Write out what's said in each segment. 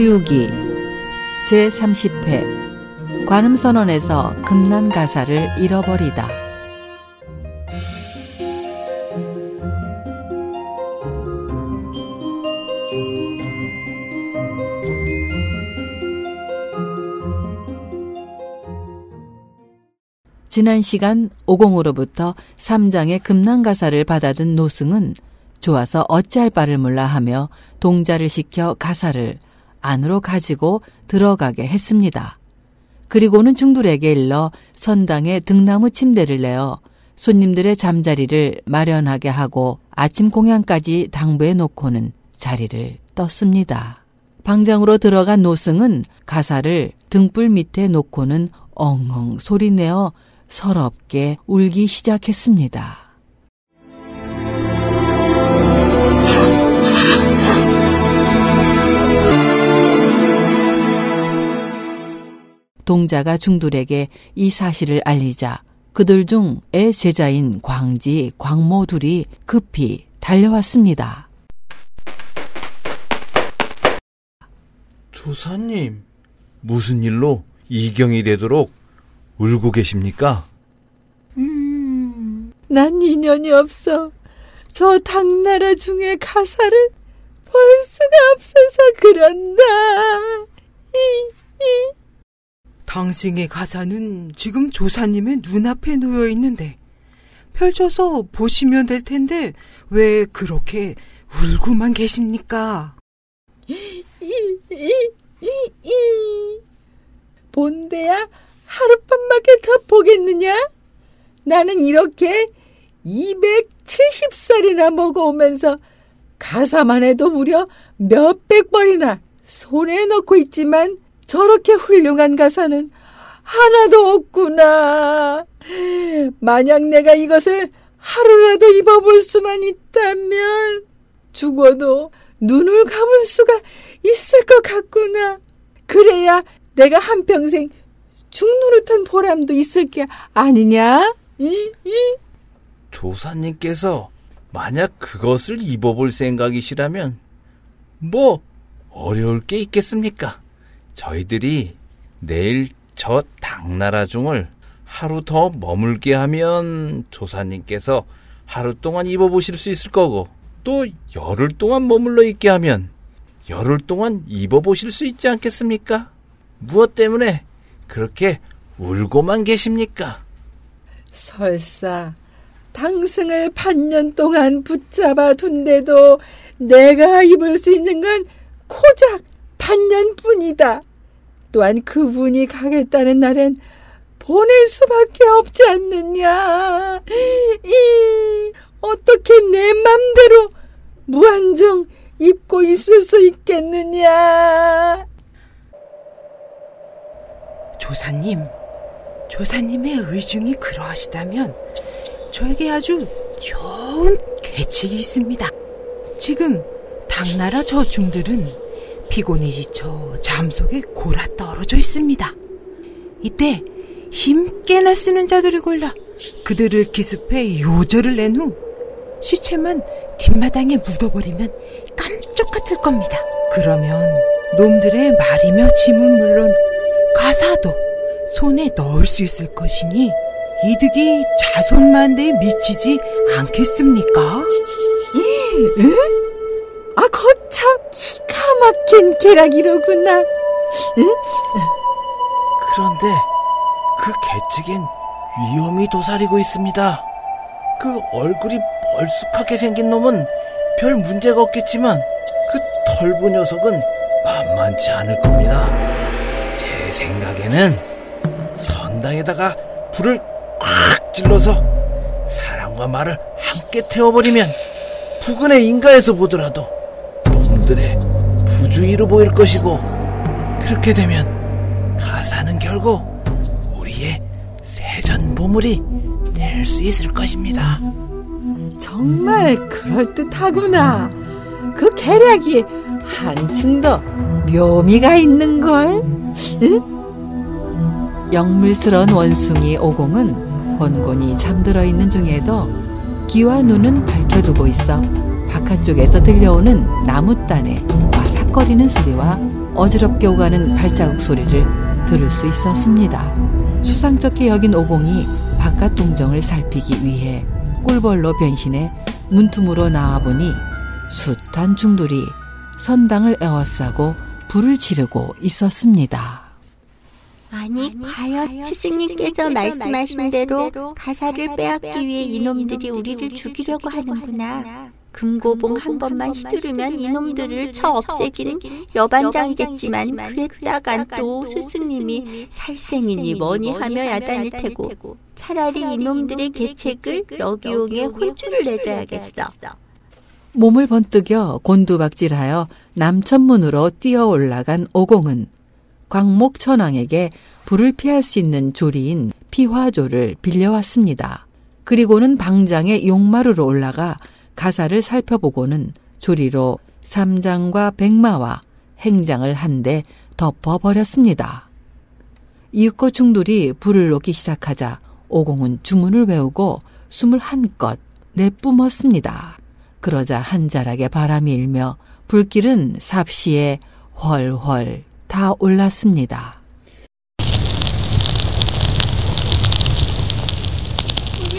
서유기 제30회 관음선언에서 금난 가사를 잃어버리다. 지난 시간 오공으로부터 3장의 금난가사를 받아든 노승은 좋아서 어찌할 바를 몰라 하며 동자를 시켜 가사를 안으로 가지고 들어가게 했습니다. 그리고는 중들에게 일러 선당에 등나무 침대를 내어 손님들의 잠자리를 마련하게 하고 아침 공양까지 당부해 놓고는 자리를 떴습니다. 방장으로 들어간 노승은 가사를 등불 밑에 놓고는 엉엉 소리내어 서럽게 울기 시작했습니다. 동자가 중들에게 이 사실을 알리자 그들 중 애 제자인 광지, 광모 둘이 급히 달려왔습니다. 조사님, 무슨 일로 이경이 되도록 울고 계십니까? 음, 난 인연이 없어. 저 당나라 중의 가사를 볼 수가 없어서 그런다. 이, 이. 당신의 가사는 지금 조사님의 눈앞에 놓여 있는데 펼쳐서 보시면 될 텐데 왜 그렇게 울고만 계십니까? 본대야 하룻밤밖에 더 보겠느냐? 나는 이렇게 270살이나 먹어오면서 가사만 해도 무려 몇백 번이나 손에 넣고 있지만 저렇게 훌륭한 가사는 하나도 없구나. 만약 내가 이것을 하루라도 입어볼 수만 있다면 죽어도 눈을 감을 수가 있을 것 같구나. 그래야 내가 한평생 죽노릇한 보람도 있을 게 아니냐? 이, 이. 조사님께서 만약 그것을 입어볼 생각이시라면 뭐 어려울 게 있겠습니까? 저희들이 내일 저 당나라 중을 하루 더 머물게 하면 조사님께서 하루 동안 입어보실 수 있을 거고 또 열흘 동안 머물러 있게 하면 열흘 동안 입어보실 수 있지 않겠습니까? 무엇 때문에 그렇게 울고만 계십니까? 설사 당승을 반년 동안 붙잡아 둔데도 내가 입을 수 있는 건 고작 반년뿐이다. 또한 그분이 가겠다는 날엔 보낼 수밖에 없지 않느냐. 이 어떻게 내 맘대로 무한정 입고 있을 수 있겠느냐. 조사님, 조사님의 의중이 그러하시다면 저에게 아주 좋은 계책이 있습니다. 지금 당나라 저중들은 피곤이 지쳐 잠 속에 골아 떨어져 있습니다. 이때 힘께나 쓰는 자들을 골라 그들을 기습해 요절을 낸 후 시체만 뒷마당에 묻어버리면 깜짝 같을 겁니다. 그러면 놈들의 말이며 짐은 물론 가사도 손에 넣을 수 있을 것이니 이득이 자손만대에 미치지 않겠습니까? 에? 막힌 계략이로구나. 응? 그런데 그 계책엔 위험이 도사리고 있습니다. 그 얼굴이 멀쑥하게 생긴 놈은 별 문제가 없겠지만 그 털보 녀석은 만만치 않을 겁니다. 제 생각에는 선당에다가 불을 꽉 찔러서 사람과 말을 함께 태워버리면 부근의 인가에서 보더라도 놈들의 부주의로 보일 것이고 그렇게 되면 가사는 결국 우리의 세전 보물이 될 수 있을 것입니다. 정말 그럴듯하구나. 그 계략이 한층 더 묘미가 있는걸. 응? 영물스런 원숭이 오공은 곤곤히 잠들어 있는 중에도 귀와 눈은 밝혀두고 있어 바깥쪽에서 들려오는 나무단의 와삭거리는 소리와 어지럽게 오가는 발자국 소리를 들을 수 있었습니다. 수상쩍게 여긴 오공이 바깥 동정을 살피기 위해 꿀벌로 변신해 문틈으로 나와보니 숱한 중들이 선당을 에워싸고 불을 지르고 있었습니다. 아니, 과연 스승님께서 말씀하신 대로 가사를 빼앗기 위해 이놈들이 우리를 죽이려고 하는구나. 금고봉 한 번만 휘두르면 이놈들을 쳐 없애기는 여반장이겠지만 그랬다간 또 스승님이 살생이니 뭐니 하며 야단일 테고 차라리 이놈들의 계책을 여기용에 혼쭐을 내줘야겠어. 몸을 번뜩여 곤두박질하여 남천문으로 뛰어 올라간 오공은 광목천왕에게 불을 피할 수 있는 조리인 피화조를 빌려왔습니다. 그리고는 방장의 용마루로 올라가 가사를 살펴보고는 조리로 삼장과 백마와 행장을 한데 덮어버렸습니다. 이윽고 중들이 불을 놓기 시작하자 오공은 주문을 외우고 숨을 한껏 내뿜었습니다. 그러자 한 자락에 바람이 일며 불길은 삽시에 훨훨 다 올랐습니다.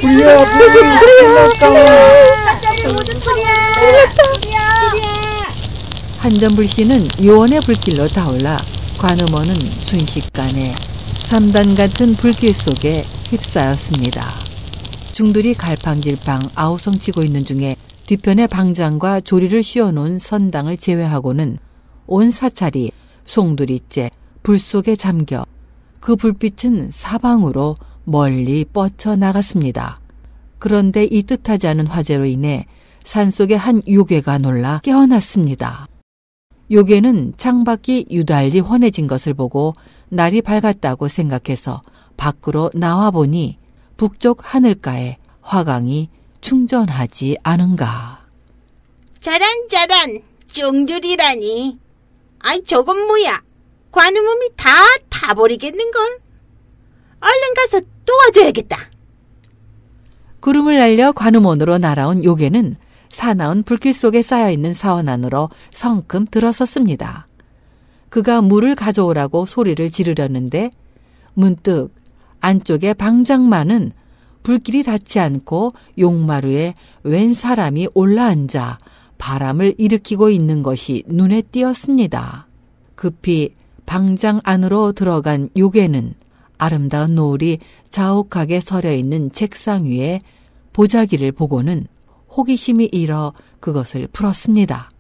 불이야. 불 한전불씨는 요원의 불길로 타올라 관음원은 순식간에 삼단 같은 불길 속에 휩싸였습니다. 중들이 갈팡질팡 아우성치고 있는 중에 뒤편에 방장과 조리를 씌워놓은 선당을 제외하고는 온 사찰이 송두리째 불 속에 잠겨 그 불빛은 사방으로 멀리 뻗쳐 나갔습니다. 그런데 이 뜻하지 않은 화재로 인해 산속의 한 요괴가 놀라 깨어났습니다. 요괴는 창밖이 유달리 환해진 것을 보고 날이 밝았다고 생각해서 밖으로 나와 보니 북쪽 하늘가에 화강이 충전하지 않은가. 저런 쫑들이라니. 아이 저건 뭐야? 관음음이 다 타버리겠는걸? 얼른 가서 도와줘야겠다. 구름을 날려 관음원으로 날아온 요괴는 사나운 불길 속에 쌓여있는 사원 안으로 성큼 들어섰습니다. 그가 물을 가져오라고 소리를 지르려는데 문득 안쪽에 방장만은 불길이 닿지 않고 용마루에 웬 사람이 올라앉아 바람을 일으키고 있는 것이 눈에 띄었습니다. 급히 방장 안으로 들어간 요괴는 아름다운 노을이 자욱하게 서려 있는 책상 위에 보자기를 보고는 호기심이 일어 그것을 풀었습니다.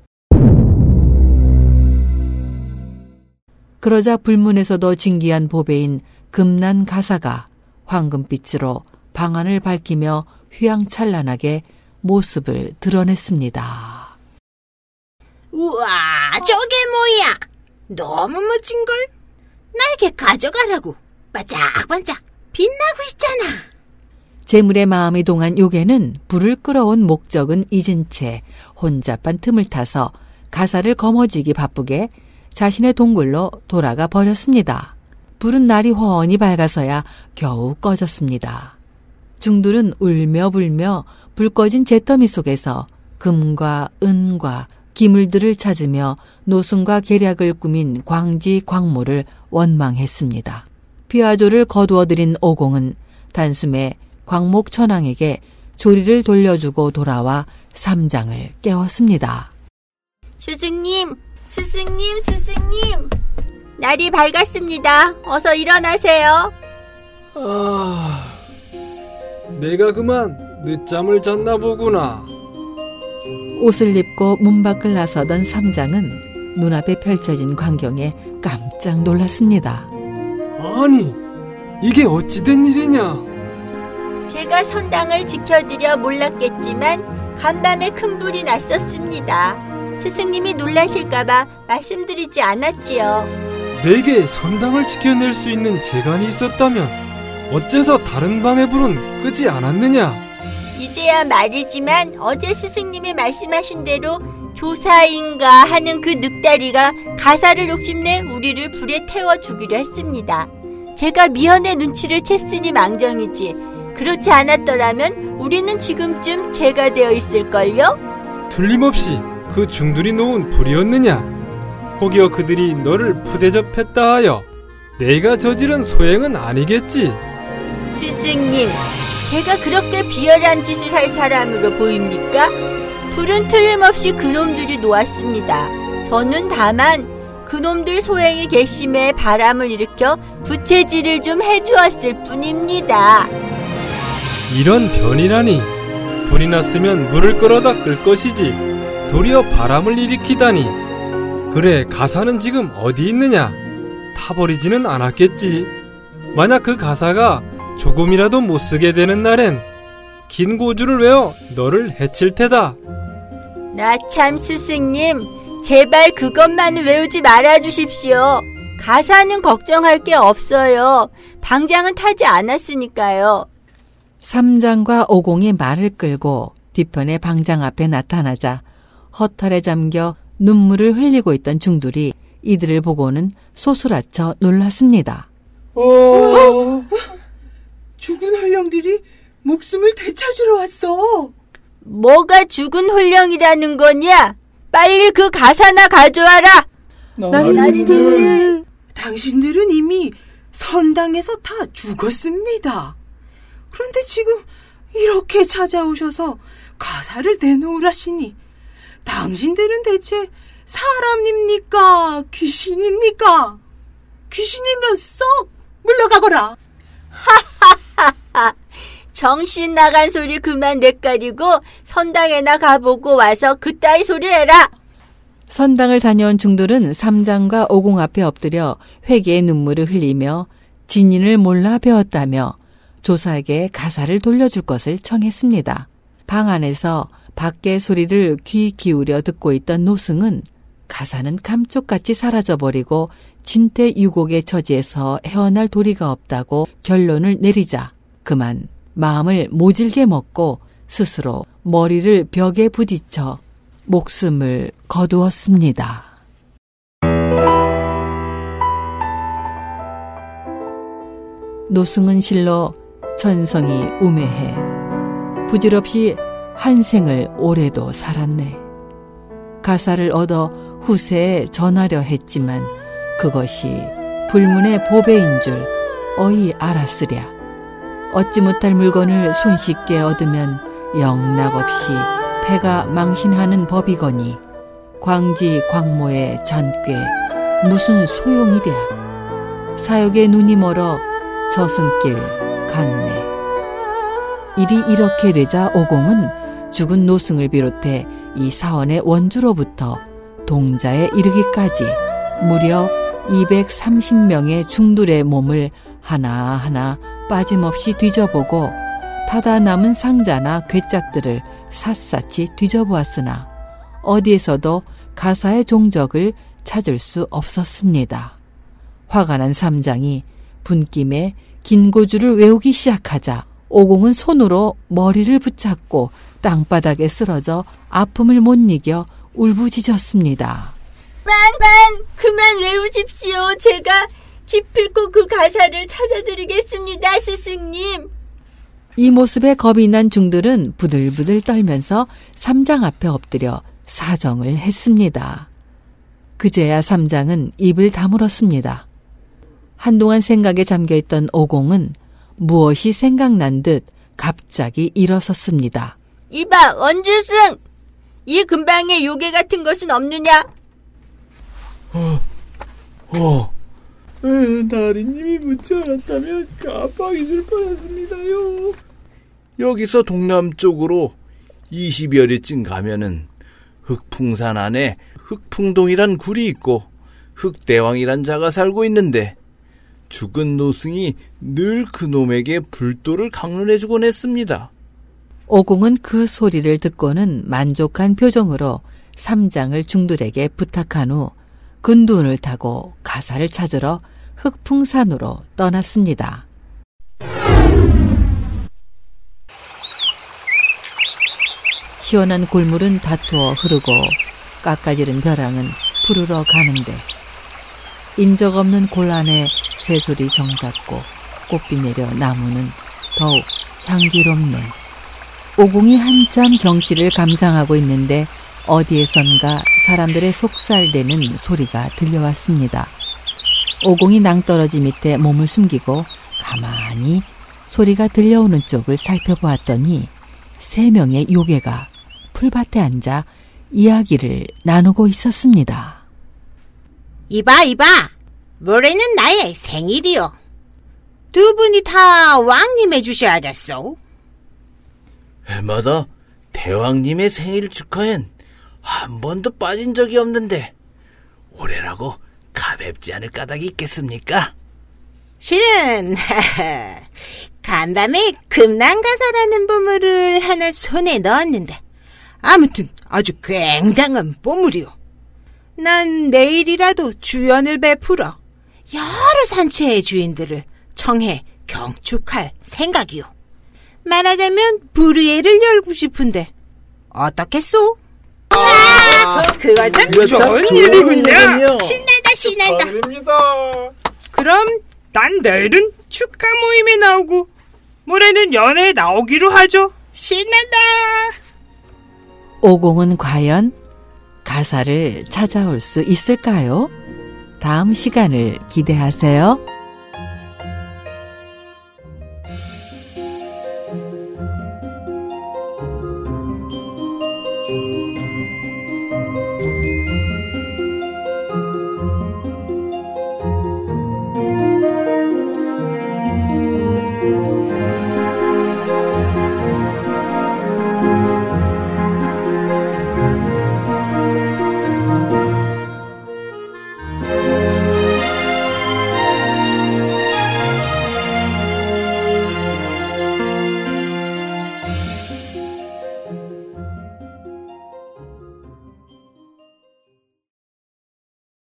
그러자 불문에서도 진기한 보배인 금난 가사가 황금빛으로 방안을 밝히며 휘황찬란하게 모습을 드러냈습니다. 우와, 저게 뭐야? 너무 멋진걸? 날개 가져가라고. 반짝반짝 빛나고 있잖아. 재물의 마음이 동한 요괴는 불을 끌어온 목적은 잊은 채 혼잡한 틈을 타서 가사를 거머쥐기 바쁘게 자신의 동굴로 돌아가 버렸습니다. 불은 날이 훤히 밝아서야 겨우 꺼졌습니다. 중들은 울며 불며 불 꺼진 잿더미 속에서 금과 은과 기물들을 찾으며 노승과 계략을 꾸민 광지 광모를 원망했습니다. 피아조를 거두어들인 오공은 단숨에 광목 천왕에게 조리를 돌려주고 돌아와 삼장을 깨웠습니다. 스승님, 스승님, 스승님. 날이 밝았습니다. 어서 일어나세요. 아, 내가 그만 늦잠을 잤나 보구나. 옷을 입고 문 밖을 나서던 삼장은 눈앞에 펼쳐진 광경에 깜짝 놀랐습니다. 아니, 이게 어찌된 일이냐? 제가 선당을 지켜드려 몰랐겠지만 간밤에 큰 불이 났었습니다. 스승님이 놀라실까봐 말씀드리지 않았지요. 내게 선당을 지켜낼 수 있는 재간이 있었다면 어째서 다른 방의 불은 끄지 않았느냐? 이제야 말이지만 어제 스승님이 말씀하신 대로 조사인가 하는 그 늑다리가 가사를 욕심내 우리를 불에 태워 주기로 했습니다. 제가 미연의 눈치를 챘으니 망정이지. 그렇지 않았더라면 우리는 지금쯤 죄가 되어 있을걸요? 틀림없이 그 중들이 놓은 불이었느냐? 혹여 그들이 너를 푸대접했다 하여 내가 저지른 소행은 아니겠지. 스승님, 제가 그렇게 비열한 짓을 할 사람으로 보입니까? 불은 틀림없이 그놈들이 놓았습니다. 저는 다만 그놈들 소행이 괘씸해 바람을 일으켜 부채질을 좀 해주었을 뿐입니다. 이런 변이라니. 불이 났으면 물을 끌어다 끌 것이지. 도리어 바람을 일으키다니. 그래, 가사는 지금 어디 있느냐? 타버리지는 않았겠지. 만약 그 가사가 조금이라도 못 쓰게 되는 날엔 긴 고주를 외워 너를 해칠 테다. 나 참 스승님, 제발 그것만은 외우지 말아 주십시오. 가사는 걱정할 게 없어요. 방장은 타지 않았으니까요. 삼장과 오공이 말을 끌고 뒤편의 방장 앞에 나타나자 허탈에 잠겨 눈물을 흘리고 있던 중들이 이들을 보고는 소스라쳐 놀랐습니다. 어, 죽은 헐령들이 목숨을 되찾으러 왔어. 뭐가 죽은 홀령이라는 거냐? 빨리 그 가사나 가져와라. 나리님들 당신들은 이미 선당에서 다 죽었습니다. 그런데 지금 이렇게 찾아오셔서 가사를 내놓으라시니 당신들은 대체 사람입니까? 귀신입니까? 귀신이면 썩 물러가거라. 정신 나간 소리 그만 내까리고 선당에나 가보고 와서 그따위 소리 해라. 선당을 다녀온 중들은 삼장과 오공 앞에 엎드려 회개의 눈물을 흘리며 진인을 몰라 배웠다며 조사에게 가사를 돌려줄 것을 청했습니다. 방 안에서 밖의 소리를 귀 기울여 듣고 있던 노승은 가사는 감쪽같이 사라져버리고 진퇴유곡의 처지에서 헤어날 도리가 없다고 결론을 내리자 그만 마음을 모질게 먹고 스스로 머리를 벽에 부딪혀 목숨을 거두었습니다. 노승은 실로 천성이 우매해 부질없이 한 생을 오래도 살았네. 가사를 얻어 후세에 전하려 했지만 그것이 불문의 보배인 줄 어이 알았으랴. 얻지 못할 물건을 손쉽게 얻으면 영락없이 패가 망신하는 법이거니 광지 광모의 잔꾀 무슨 소용이 랴. 사역의 눈이 멀어 저승길 갔네. 일이 이렇게 되자 오공은 죽은 노승을 비롯해 이 사원의 원주로부터 동자에 이르기까지 무려 230명의 중들의 몸을 하나하나 빠짐없이 뒤져보고 타다 남은 상자나 괴짝들을 샅샅이 뒤져보았으나 어디에서도 가사의 종적을 찾을 수 없었습니다. 화가 난 삼장이 분김에 긴 고주를 외우기 시작하자 오공은 손으로 머리를 붙잡고 땅바닥에 쓰러져 아픔을 못 이겨 울부짖었습니다. 만 만 그만 외우십시오. 제가 기필코 그 가사를 찾아드리겠습니다, 스승님. 이 모습에 겁이 난 중들은 부들부들 떨면서 삼장 앞에 엎드려 사정을 했습니다. 그제야 삼장은 입을 다물었습니다. 한동안 생각에 잠겨있던 오공은 무엇이 생각난 듯 갑자기 일어섰습니다. 이봐, 원주승! 이 근방에 요괴 같은 것은 없느냐? 어, 나리님이 묻지 않았다면 깜빡 잊을 뻔했습니다요. 여기서 동남쪽으로 20여 리쯤 가면은 흑풍산 안에 흑풍동이란 굴이 있고 흑대왕이란 자가 살고 있는데 죽은 노승이 늘 그놈에게 불도를 강론해주곤 했습니다. 오공은 그 소리를 듣고는 만족한 표정으로 삼장을 중들에게 부탁한 후 근두운을 타고 가사를 찾으러 흑풍산으로 떠났습니다. 시원한 골물은 다투어 흐르고 깎아지른 벼랑은 푸르러 가는데 인적 없는 골 안에 새소리 정답고 꽃비 내려 나무는 더욱 향기롭네. 오공이 한참 경치를 감상하고 있는데 어디에선가 사람들의 속살되는 소리가 들려왔습니다. 오공이 낭떠러지 밑에 몸을 숨기고 가만히 소리가 들려오는 쪽을 살펴보았더니 세 명의 요괴가 풀밭에 앉아 이야기를 나누고 있었습니다. 이봐, 이봐. 모레는 나의 생일이요. 두 분이 다 왕님해 주셔야겠소. 해마다 대왕님의 생일 축하엔 한 번도 빠진 적이 없는데 올해라고 가볍지 않을 까닭이 있겠습니까? 실은 간밤에 금난가사라는 보물을 하나 손에 넣었는데 아무튼 아주 굉장한 보물이요. 난 내일이라도 주연을 베풀어 여러 산채의 주인들을 청해 경축할 생각이요. 말하자면 불의회를 열고 싶은데 어떻겠소? 아, 그거 참 좋은. 일이군요. 신나 다 신나다. 축하드립니다. 그럼 난 내일은 축하 모임에 나오고 모레는 연애에 나오기로 하죠. 신난다. 오공은 과연 가사를 찾아올 수 있을까요? 다음 시간을 기대하세요.